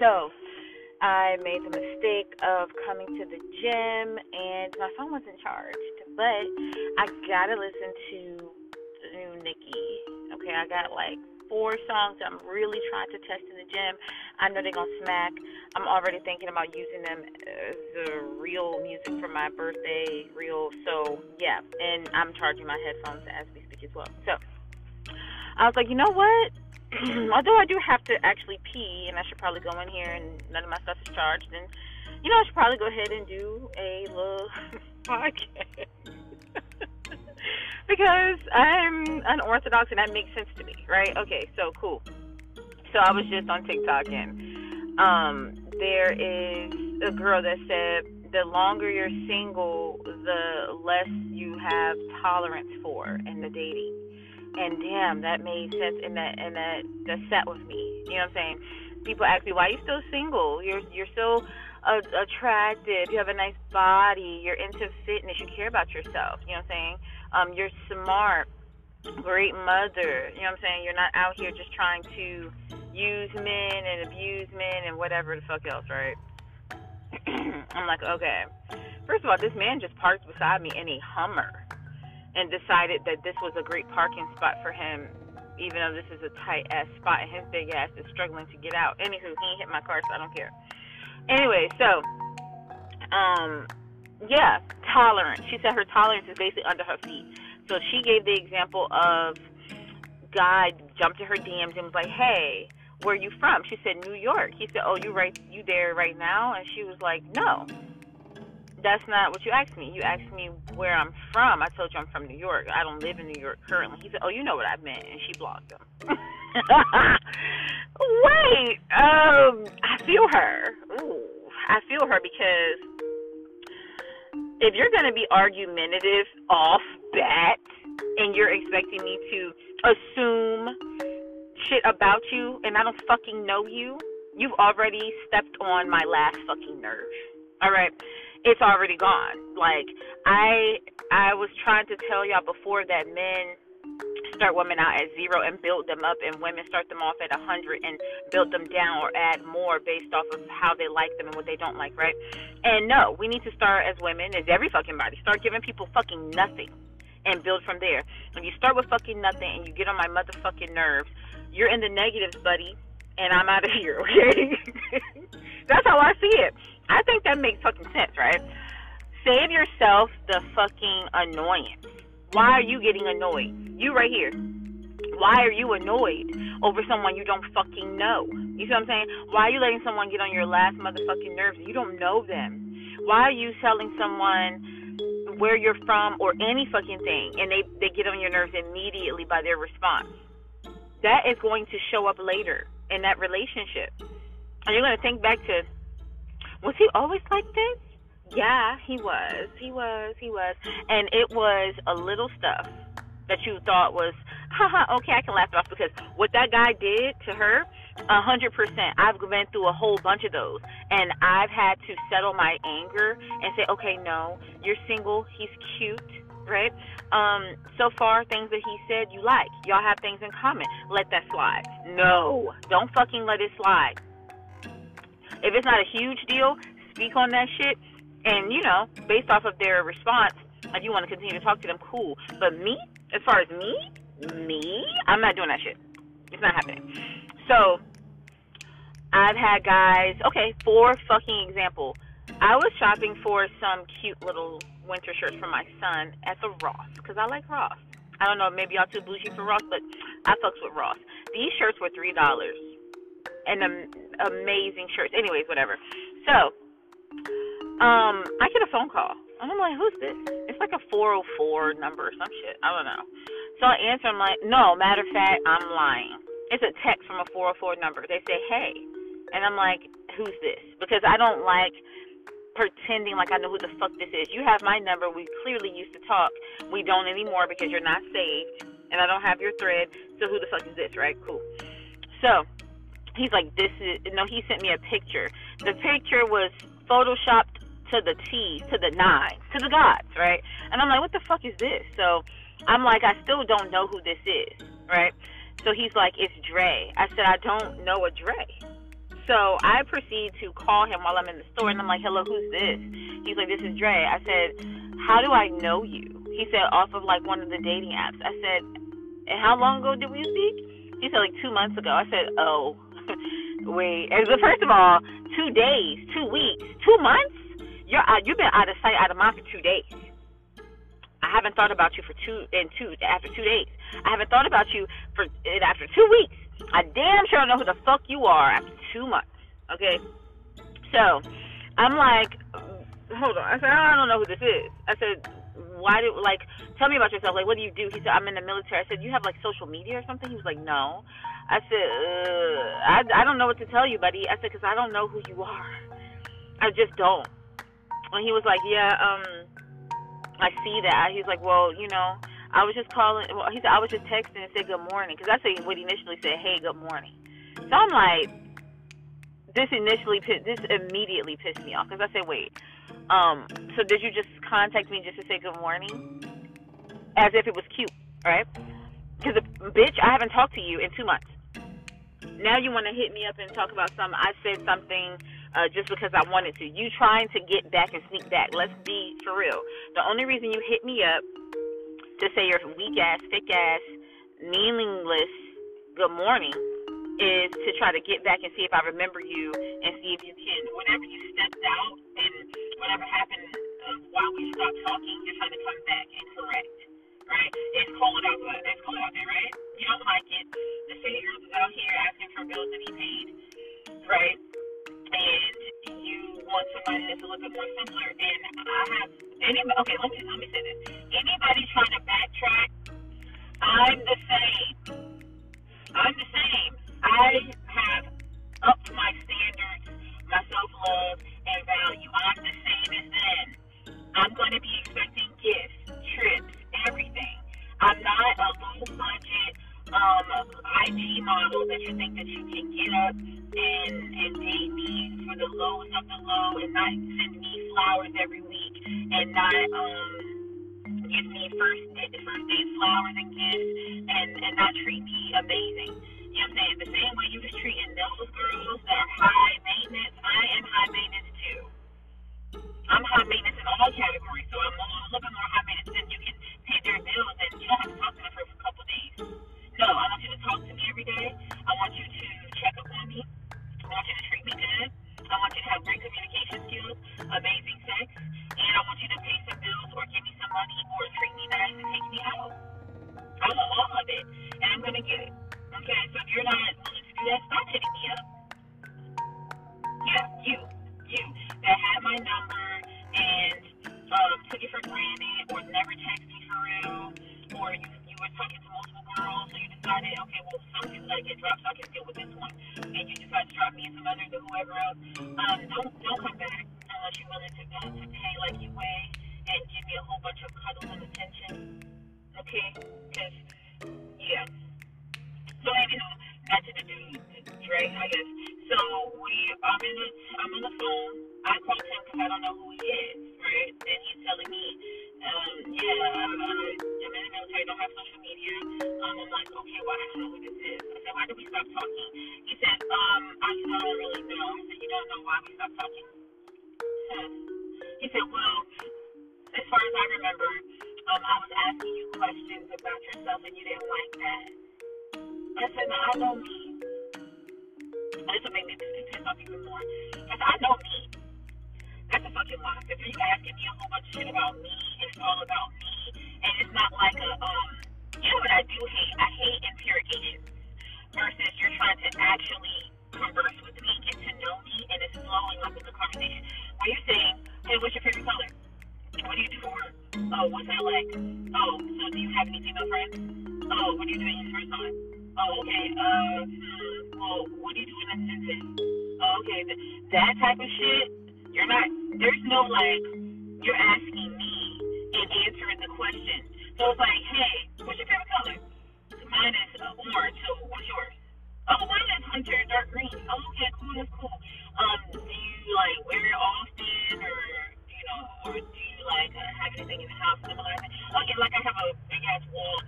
So, I made the mistake of coming to the gym and my phone wasn't charged, but I gotta listen to the new Nicki. Okay, I got like four songs I'm really trying to test in the gym. I know they're gonna smack. I'm already thinking about using them as the real music for my birthday reel. So yeah, and I'm charging my headphones as we speak as well. So I was like, you know what? Although I do have to actually pee, and I should probably go in here, and none of my stuff is charged, and you know I should probably go ahead and do a little podcast because I'm unorthodox, and that makes sense to me, right? Okay, so cool. So I was just on TikTok, and um, there is a girl that said the longer you're single, the less you have tolerance for in the dating and damn, that made sense, and that and that that sat with me. You know what I'm saying? People ask me, why are you still single? You're you're so uh, attractive. You have a nice body. You're into fitness. You care about yourself. You know what I'm saying? Um, you're smart. Great mother. You know what I'm saying? You're not out here just trying to use men and abuse men and whatever the fuck else, right? I'm like, okay. First of all, this man just parked beside me in a Hummer and decided that this was a great parking spot for him, even though this is a tight ass spot and his big ass is struggling to get out. Anywho, he hit my car, so I don't care. Anyway, so, um, yeah, tolerance. She said her tolerance is basically under her feet. So she gave the example of God jumped to her DMs and was like, "Hey, where you from?" She said, "New York." He said, "Oh, you right, you there right now?" And she was like, "No." that's not what you asked me. You asked me where I'm from. I told you I'm from New York. I don't live in New York currently. He said, "Oh, you know what I meant," and she blocked him. Wait, um, I feel her. Ooh, I feel her because if you're gonna be argumentative off bat and you're expecting me to assume shit about you and I don't fucking know you, you've already stepped on my last fucking nerve. All right it's already gone. Like I I was trying to tell y'all before that men start women out at zero and build them up and women start them off at a hundred and build them down or add more based off of how they like them and what they don't like, right? And no, we need to start as women, as every fucking body, start giving people fucking nothing and build from there. When you start with fucking nothing and you get on my motherfucking nerves, you're in the negatives, buddy, and I'm out of here, okay? That's how I see it. I think that makes fucking sense, right? Save yourself the fucking annoyance. Why are you getting annoyed? You right here. Why are you annoyed over someone you don't fucking know? You see what I'm saying? Why are you letting someone get on your last motherfucking nerves? You don't know them. Why are you telling someone where you're from or any fucking thing and they, they get on your nerves immediately by their response? That is going to show up later in that relationship. And you're going to think back to was he always like this? Yeah, he was. He was. He was. And it was a little stuff that you thought was, haha, okay, I can laugh it off because what that guy did to her, a hundred percent. I've been through a whole bunch of those, and I've had to settle my anger and say, okay, no, you're single. He's cute, right? Um, so far, things that he said you like. Y'all have things in common. Let that slide. No, don't fucking let it slide. If it's not a huge deal, speak on that shit. And, you know, based off of their response, if you want to continue to talk to them, cool. But me, as far as me, me, I'm not doing that shit. It's not happening. So, I've had guys, okay, for fucking example, I was shopping for some cute little winter shirts for my son at the Ross because I like Ross. I don't know, maybe y'all too bougie for Ross, but I fucks with Ross. These shirts were three dollars and um, amazing shirts. Anyways, whatever. So, um, I get a phone call. And I'm like, who's this? It's like a 404 number or some shit. I don't know. So I answer. I'm like, no, matter of fact, I'm lying. It's a text from a 404 number. They say, hey. And I'm like, who's this? Because I don't like pretending like I know who the fuck this is. You have my number. We clearly used to talk. We don't anymore because you're not saved. And I don't have your thread. So who the fuck is this, right? Cool. So he's like, this is no. He sent me a picture. The picture was photoshopped to the T, to the nine, to the gods, right? And I'm like, what the fuck is this? So I'm like, I still don't know who this is, right? So he's like, it's Dre. I said, I don't know a Dre. So I proceed to call him while I'm in the store, and I'm like, hello, who's this? He's like, this is Dre. I said, how do I know you? He said, off of like one of the dating apps. I said, and how long ago did we speak? He said, like two months ago. I said, oh, wait. And first of all, two days, two weeks, two months? You're out, you've been out of sight, out of mind for two days. I haven't thought about you for two in two after two days. I haven't thought about you for after two weeks. I damn sure know who the fuck you are after two months. Okay, so I'm like, hold on. I said I don't know who this is. I said, why do like tell me about yourself? Like, what do you do? He said, I'm in the military. I said, you have like social media or something? He was like, no. I said, uh, I I don't know what to tell you, buddy. I said, because I don't know who you are. I just don't. And he was like, yeah, um, I see that. He's like, well, you know, I was just calling. Well, he said I was just texting and said good morning because I said what he initially said. Hey, good morning. So I'm like, this initially, this immediately pissed me off because I said, wait, um, so did you just contact me just to say good morning, as if it was cute, right? Because bitch, I haven't talked to you in two months. Now you want to hit me up and talk about something. I said something uh, just because I wanted to. You trying to get back and sneak back. Let's be for real. The only reason you hit me up to say your weak ass, thick ass, meaningless good morning is to try to get back and see if I remember you and see if you can. Whenever you stepped out and whatever happened uh, while we stopped talking, you're trying to come back and correct. Right? It's cold out there. It's cold out there, right? You don't like it. The city girls is out here asking for bills to be paid. Right? And you want somebody that's a little bit more similar. And I have anybody. Okay, let me let me say this. Anybody trying to backtrack, I'm the same. I'm the same. I have upped my standards, my self love, and value. I'm the same as then. I'm going to be expecting gifts, trips, everything. I'm not a low budget um, IG model that you think that you can get up and and date me for the lowest of the low and not send me flowers every week and not um give me first first date flowers and gifts and and not treat me amazing. You know what I'm saying? The same way you was treating those girls that are high maintenance, I am high maintenance too. I'm high maintenance in all categories, so I'm a little bit more high maintenance than you can pay their bills and you don't have to talk to them for a couple days. No, I want you to talk to me every day. I want you to check up on me. I want you to treat me good. I want you to have great communication skills, amazing sex, and I want you to pay some bills or give me some money or treat me nice and take me out. I want all of it, and I'm gonna get it. Okay, so if you're not willing to do that, stop hitting me up. Yeah, you, you that had my number and um, took it for granted or never text me for real, or you you were talking to multiple girls, so you decided, okay, well, some people gotta get dropped, so I can deal with this one and you decide to drop me and some others or whoever else, um, don't don't come back unless you're willing to go to pay like you weigh and give me a whole bunch of cuddles and attention. Okay? Because yeah. So anyway, back to the dude, Dre, I guess. So we, I'm in the, I'm on the phone. I called him because I don't know who he is, right? And he's telling me, um, yeah, I'm, uh, I'm military, don't have social media. Um, I'm like, okay, well, I don't know who this is. I said, why did we stop talking? He said, um, I I don't really know. I you don't know why we stopped talking? He said, well, as far as I remember, um, I was asking you questions about yourself and you didn't like that. I said, I know me. This will make me piss off even. I said, I know me. That's a fucking lie. If you're asking me a whole bunch of shit about me, it's all about me, and it's not like a, um, you know what I do hate? I hate interrogation versus you're trying to actually converse with me, get to know me, and it's flowing up in the conversation. When you're saying, hey, what's your favorite color? What do you do for work? Oh, what's that like? Oh, so do you have any female friends? Oh, what are you doing in your first time? Oh, okay. Uh, well, what do you do in that sentence? Oh, okay. That type of shit, you're not, there's no like, you're asking me and answering the question. So it's like, hey, what's your favorite color? Mine is uh, orange, so what's yours? Oh, mine is hunter dark green. Oh, okay, cool, that's cool. Um, do you like wear it often, or you know, or do you like uh, have anything in the house similar? Yeah, like I have a big ass wall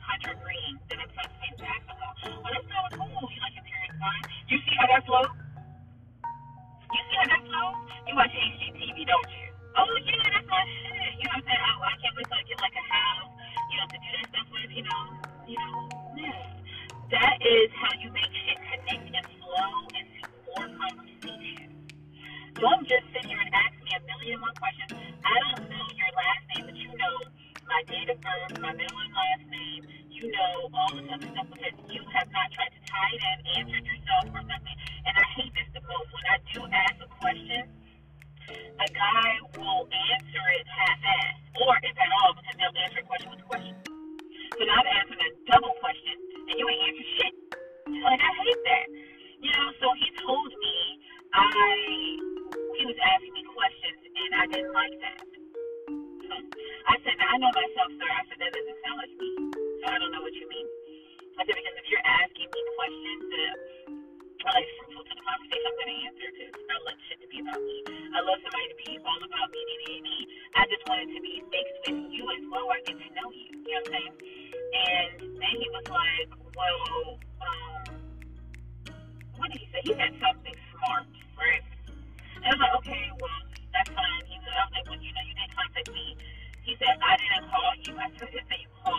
hunter green that I'm paint back. Oh, that's of cool. You like interior design? You see how that flows? You watch HGTV, don't you? Oh yeah, that's my shit. You know what I'm saying? I, I can't wait till I get like a house, you know, to do that stuff with. You know, you know, yeah. That is how you make shit connect and flow into more conversation. Don't just sit here and ask me a million one questions. I don't know your last name, but you know my date of birth, my middle and last name. You know all this other stuff because you have not tried to tie it in, answered yourself or something. And I hate this the most when I do ask guy will answer it half-assed, or if at all, because they'll answer a question with a question. So now I'm answering a double question, and you ain't answer shit. Like, I hate that. You know, so he told me I, he was asking me questions, and I didn't like that. So I said, I know myself, sir. I said, that doesn't sound like me. So I don't know what you mean. I said, because if you're asking me questions that are like fruitful to the conversation, I'm to answer because I like shit to be about me. I love somebody to be all about me, me, me, me. I just wanted to be mixed with you as well, or get to know you. You know what I'm saying? And then he was like, well, um, what did he say? He said something smart, right? And I was like, okay, well, that's fine. He said, I was like, well, you know, you didn't contact me. He said, I didn't call you. I said, he said you called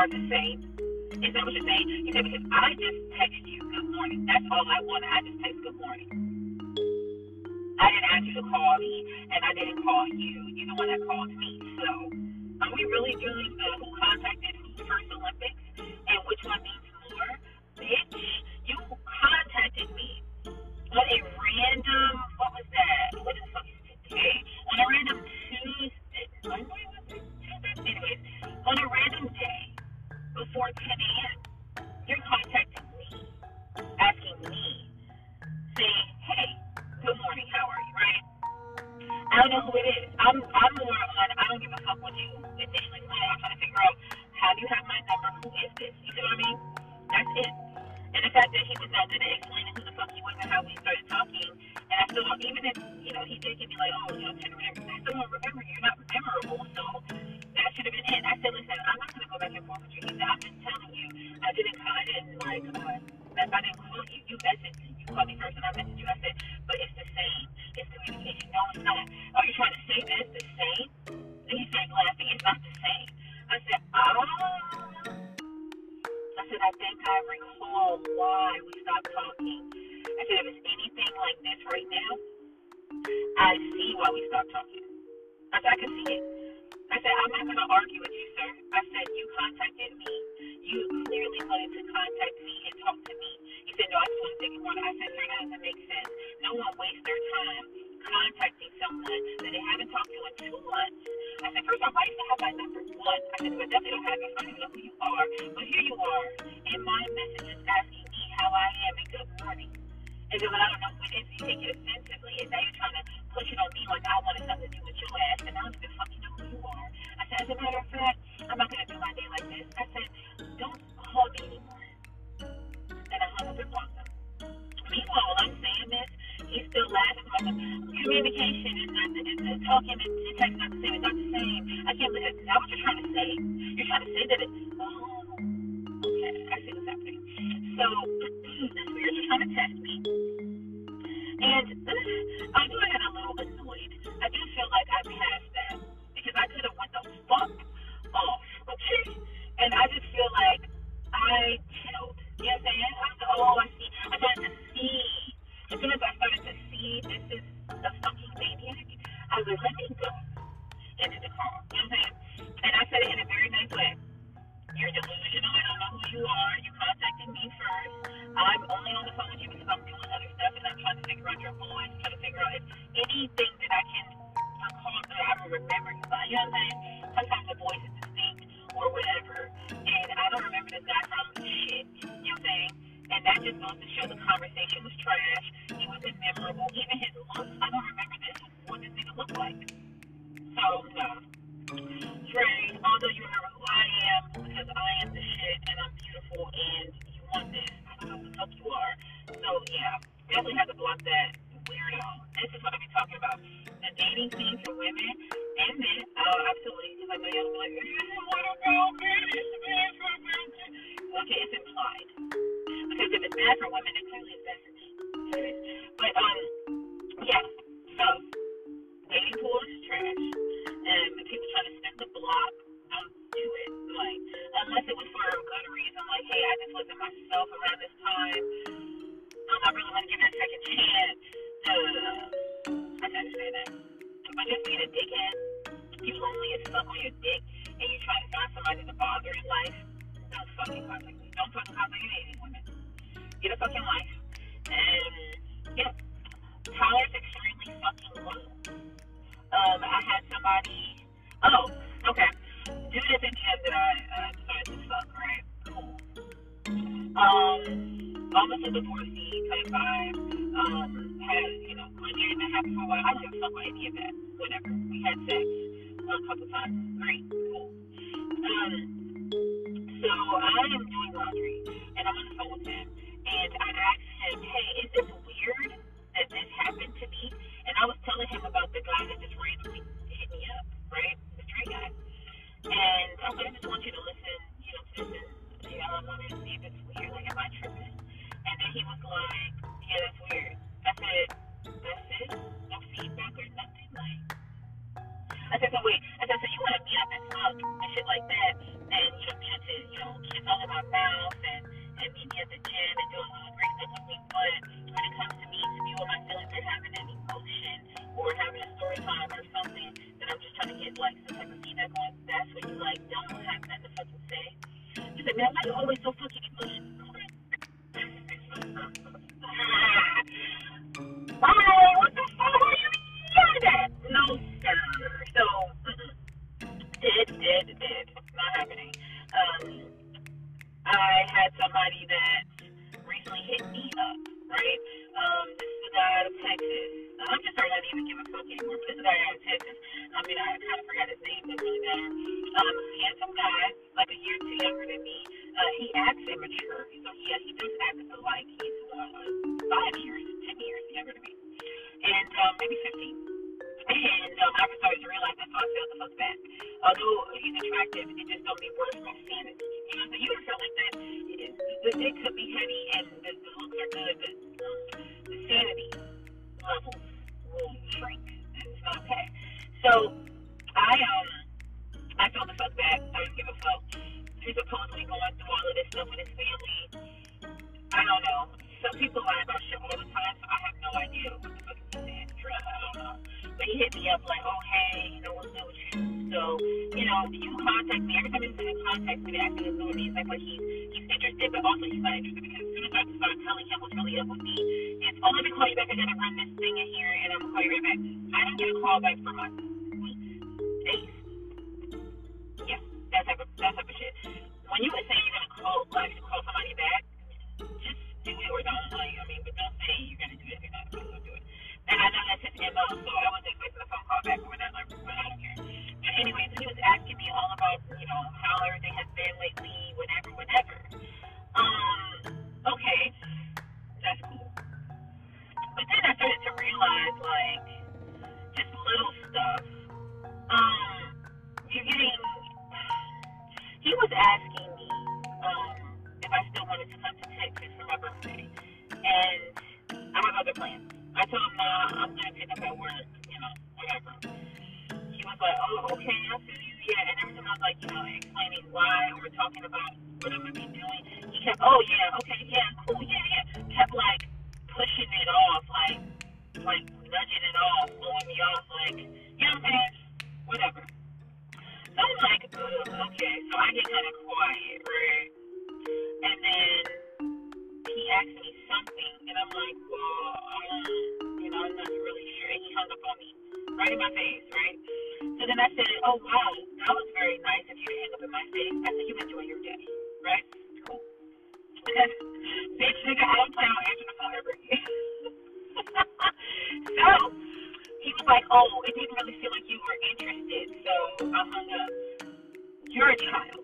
are the same? Is that what you're saying? He said, because I just text you good morning. That's all I want. I just text good morning. I didn't ask you to call me, and I didn't call you. You're the one that called me. So, are we really doing the I'm I don't give a fuck what you initially say. I'm trying to figure out, how do you have my number? Who is this? You see what I mean? That's it. And the fact that he was not good at explaining who the fuck he was and how we started talking, and I still even if, you know, he did give me like, oh, you know, 10 remember, I still remember you. You're not memorable, so that should have been it. I said, listen, I'm not going to go back and forth with you. He said, I'm just telling you, I didn't, I didn't, like, uh, that I didn't call you. You messaged. You called me first and I messaged you. I said, but it's the same. It's communication. No, it's not. Are you trying to say that it's the same? And he said, laughing, it's not the same. I said, oh. I said, I think I recall why we stopped talking. I said, if it's anything like this right now, I see why we stopped talking. I said, I can see it. I said, I'm not going to argue with you, sir. I said, you contacted me. You clearly wanted to contact me and talk to me. He said, no, I just want to take it one. I said, sir, that doesn't make sense. No one wastes their time contacting someone that they haven't talked to in two months. I said, first off, why do you have my number? One, I said, I definitely don't have it. I don't know who you are. But here you are in my messages asking me how I am and good morning. And then when I don't know who it is, you take it offensively, and now you're trying to push it on me like I wanted something to do with your ass, and I don't even fucking know who you are. I said, as a matter of fact, I'm not going to do my day like this. I said, don't and blocked him. Meanwhile, I'm saying this, he's still laughing. Communication is not the, the talking and the text the same. It's not the same. I can't that's what you're trying to say. You're trying to say that it's, oh, okay, I see what's happening. So, weird, you're trying to me. And know you are who I am because I am the shit and I'm beautiful and you want this. I don't know who the fuck you are. So yeah, definitely have to block that weirdo. This is what I'll be talking about. The dating scene for women and men. Oh, absolutely. Because oh, I know y'all be like, you want to go men, it's bad for women. Okay, it's implied. Because if it's bad for women, it clearly is bad to a second chance. Uh, I can understand that. But just being a dickhead, you lonely as fuck on your dick, and you trying to find somebody to bother in life. Don't fucking contact me. Don't fucking contact any women. Get a fucking life. And yeah, tolerance extremely fucking low. Um, I had somebody. Oh, okay. Dude is in gym that I uh, decided to fuck. Right. Cool. Um, almost a divorcee type vibe. Um, had you know one year and a half for a while. I don't give a fuck about any of that. Whatever. We had sex a couple times. Great. Cool. Um, so I am doing laundry and I'm on the phone with him and I asked him, hey, is this weird that this happened to me? And I was telling him about the guy that just randomly hit me up, right? The straight guy. And I said, I just want you to listen, you know, to this. And, you know, I wanted to see if it's weird. Like, am I tripping? And then he was like, yeah, that's weird. I said, that's it? No feedback or nothing? Like, I said, so wait. I said, so you want to meet up and fuck and shit like that? And, you know, get to, you know, kiss all in my mouth and, and meet me at the gym and do a little stuff with me. But when it comes to me, to me, with my Um, handsome guy, like a year or two younger than me. Uh, he acts immature, so yeah, he does act like he's uh, five years, ten years younger than me, and um, maybe fifteen. And um, I started to realize that, so I felt the fuck bad. Although he's attractive, it just don't mean worse for sanity. You know, so you would feel like that. The dick could be heavy and the, the looks are good, but the sanity levels will shrink, it's not okay. So fuck bad. I didn't give a fuck. He's supposedly going through all of this stuff with his family. I don't know. Some people lie about shit all the time, so I have no idea what the fuck is saying. I don't know. But he hit me up like, oh hey, you know what's up with you? So, you know, you contact me every time he's gonna contact me, acting as though he's like, like he's he's interested, but also he's not interested because as soon as I start telling him what's really up with me, it's oh let me call you back. I gotta run this thing in here, and I'm gonna call you right back. I don't get a call back for months, weeks, days. That type of that type of shit. When you would say you're gonna call like call somebody back, just do it or don't. Like I mean, but don't say you're gonna do it if you're not supposed to do it. And I know that's his MO, so I wasn't expecting a phone call back or whatever, but I don't care. But anyways, he was asking me all about, you know, how everything has been lately, whatever, whatever. Um, okay, that's cool. But then I started to realize, like, just little stuff. Um, you're getting. He was asking me um, if I still wanted to come to Texas for my birthday, and I have other plans. I told him, nah, I'm gonna pick up at work, you know, whatever. He was like, oh, okay, I feel you, yeah. And every time I was like, you know, explaining why or talking about what I'm gonna be doing, he kept, oh yeah, okay, yeah, cool, yeah, yeah. Kept like pushing it off, like, like nudging it off, blowing me off, like, you know what I'm saying? Whatever. I'm like, Ugh, okay. So I get kind of quiet, right? And then he asked me something, and I'm like, well, um, you know, I'm not really sure. And he hung up on me, right in my face, right? So then I said, oh, wow, that was very nice of you to hang up in my face. I said, you enjoy your day, right? Cool. Bitch, nigga, I don't plan on answering the phone ever again. so he was like, oh, it didn't really feel like you were interested, You're a child.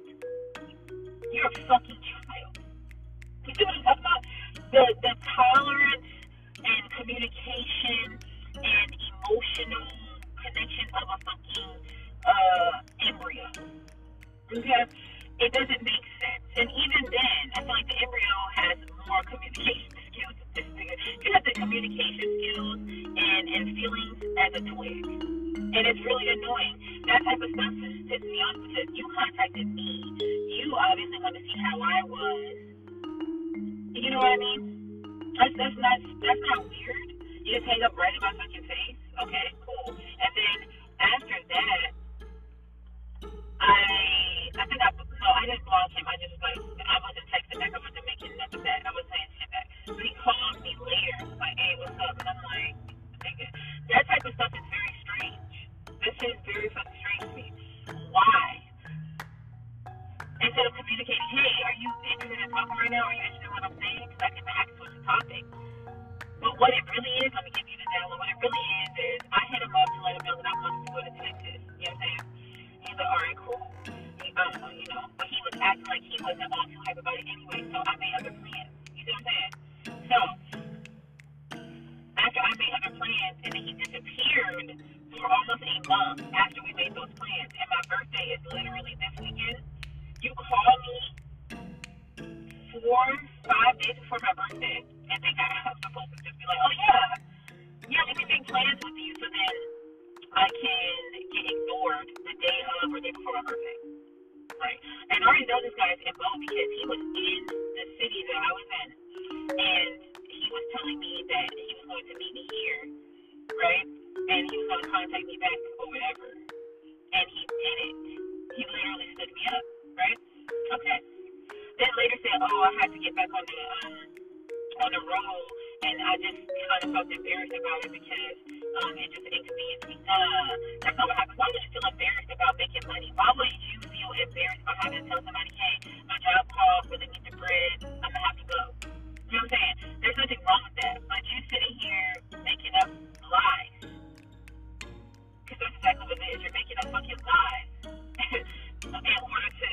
You're a fucking child. see what I'm talking about? The the tolerance and communication and emotional connection of a fucking uh, embryo. Okay? It doesn't make sense. And even then, I feel like the embryo has more communication skills. You have the communication skills and, and feelings as a twig. And it's really annoying. That type of stuff pisses me off because you contacted me. You obviously want to see how I was. You know what I mean? That's, that's not that's not weird. You just hang up right in my fucking face. Okay, cool. And then after that, I I think I no, I didn't block him. I just like I wasn't texting back. I wasn't making nothing back. I was Hey, are you interested in talking right now? Are you interested think I was supposed to just be like, oh yeah, yeah, let me make plans with you, so then I can get ignored the day of or the day before my birthday. Right. And I already know this guy's MO because he was in the city that I was in, and he was telling me that he was going to meet me here, right? And he was going to contact me back or whatever. And he did it. He literally stood me up, right? Okay. Then later said, oh, I had to get back on the um, on the road, and I just kind of felt embarrassed about it because um, it just inconvenienced me. Nah, that's not what happened. Why would you feel embarrassed about making money? Why would you feel embarrassed about having to tell somebody, hey, my job called, really need the bread, I'm gonna have to go. You know what I'm saying? There's nothing wrong with that, but you sitting here making up lies. Because that's exactly what it is. You're making up fucking lies in order to,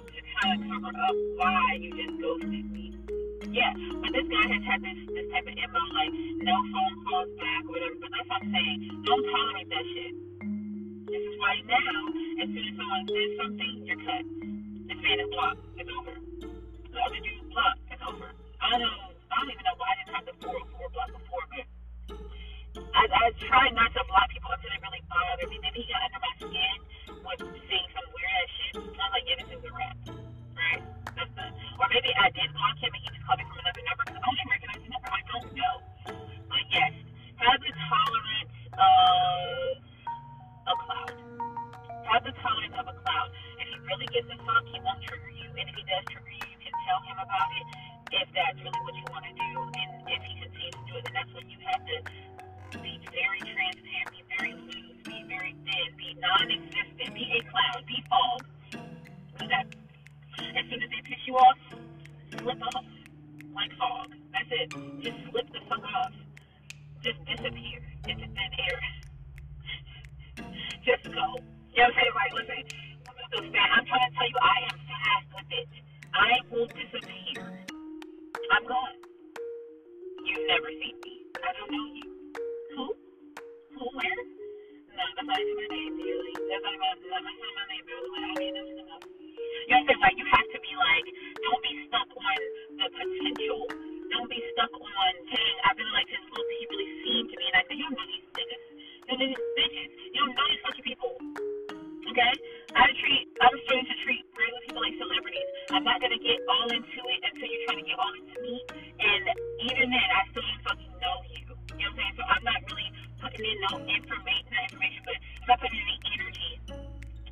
to kind of cover up why you just ghosted me. Yeah, but this guy has had this this type of MO, like no phone calls back whatever. But that's what I'm saying. Don't tolerate that shit. This is why now, as soon as someone says something, you're cut. This man is blocked. It's over. The other dude's blocked. It's over. I don't. I don't even know why I didn't have the 404 block before, but I, I try not to block people until they really bother me. Then he got under my skin with saying some weird ass shit. I'm like, yeah, this is a wrap. Or maybe I did block him and he just called me from another number because I don't recognize the number. I don't know. But yes, have the tolerance of a cloud. Have the tolerance of a cloud. If he really gives a fuck, he won't trigger you. And if he does trigger you, you can tell him about it if that's really what you want to do. And slip off like fog. That's it. Just slip the fuck off. Just disappear into thin air. Just go. You know what I'm saying? Like, listen, so. I'm trying to tell you, I am fast with it. I will disappear. I'm gone. You've never seen me. I don't know you. Who? Who? Where? No, that's not my name, really. Not my name, really. I mean, that's enough. You I'm saying? Like, you have to be like, don't be stuck on the potential. Don't be stuck on, dang, I really like this look. He really seemed to me. And I said, you don't know these niggas. You don't know these bitches. You don't know these fucking people. Okay? I treat, I was trained to treat regular people like celebrities. I'm not gonna get all into it until you're trying to get all into me. And even then, I still don't fucking know you. You know what I'm saying? So I'm not really putting in no information, not information, but I'm not any energy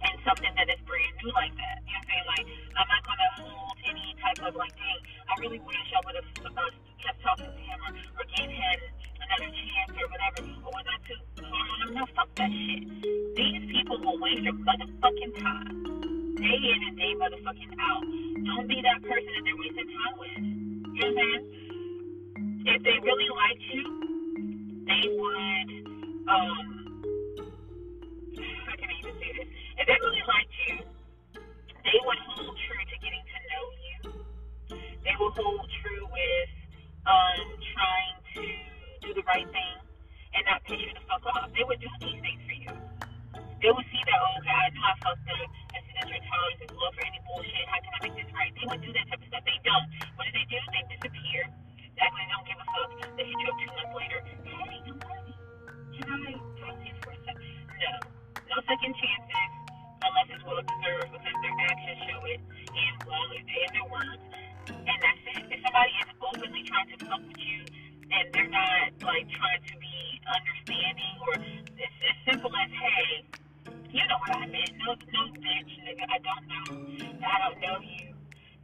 in something that is brand new like that. Of like, dang, I really wish I would have kept talking to him or, or gave him another chance or whatever. Or was I too hard on him? No, fuck that shit. These people will waste your motherfucking time. Day in and day motherfucking out. Don't be that person that they're wasting time with. You know what I'm saying? If they really liked you, they would, um,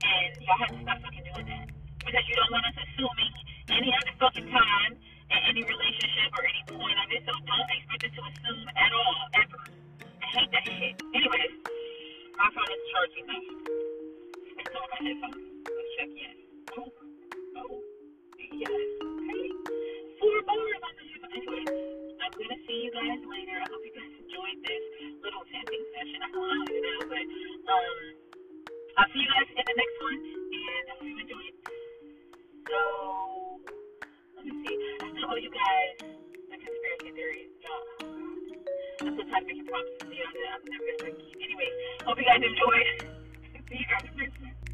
and y'all have to stop fucking doing that. Because you don't want us assuming any other fucking time in any relationship or any point of it, so don't expect us to assume at all, ever. I hate that shit. Anyways, my phone is charging now. It's on my headphones. Let's check in. Oh, oh, yes. Hey, four bars on the headphones. Anyways, I'm gonna see you guys later. I hope you guys enjoyed this little venting session. I don't know, but um, I'll see you guys in the next one, and I hope you enjoy it. So, let me see. I still owe you guys the conspiracy theories, y'all. I'm so tired of making promises to you. I'm never gonna keep. Anyways, hope you guys enjoyed. see you guys next time.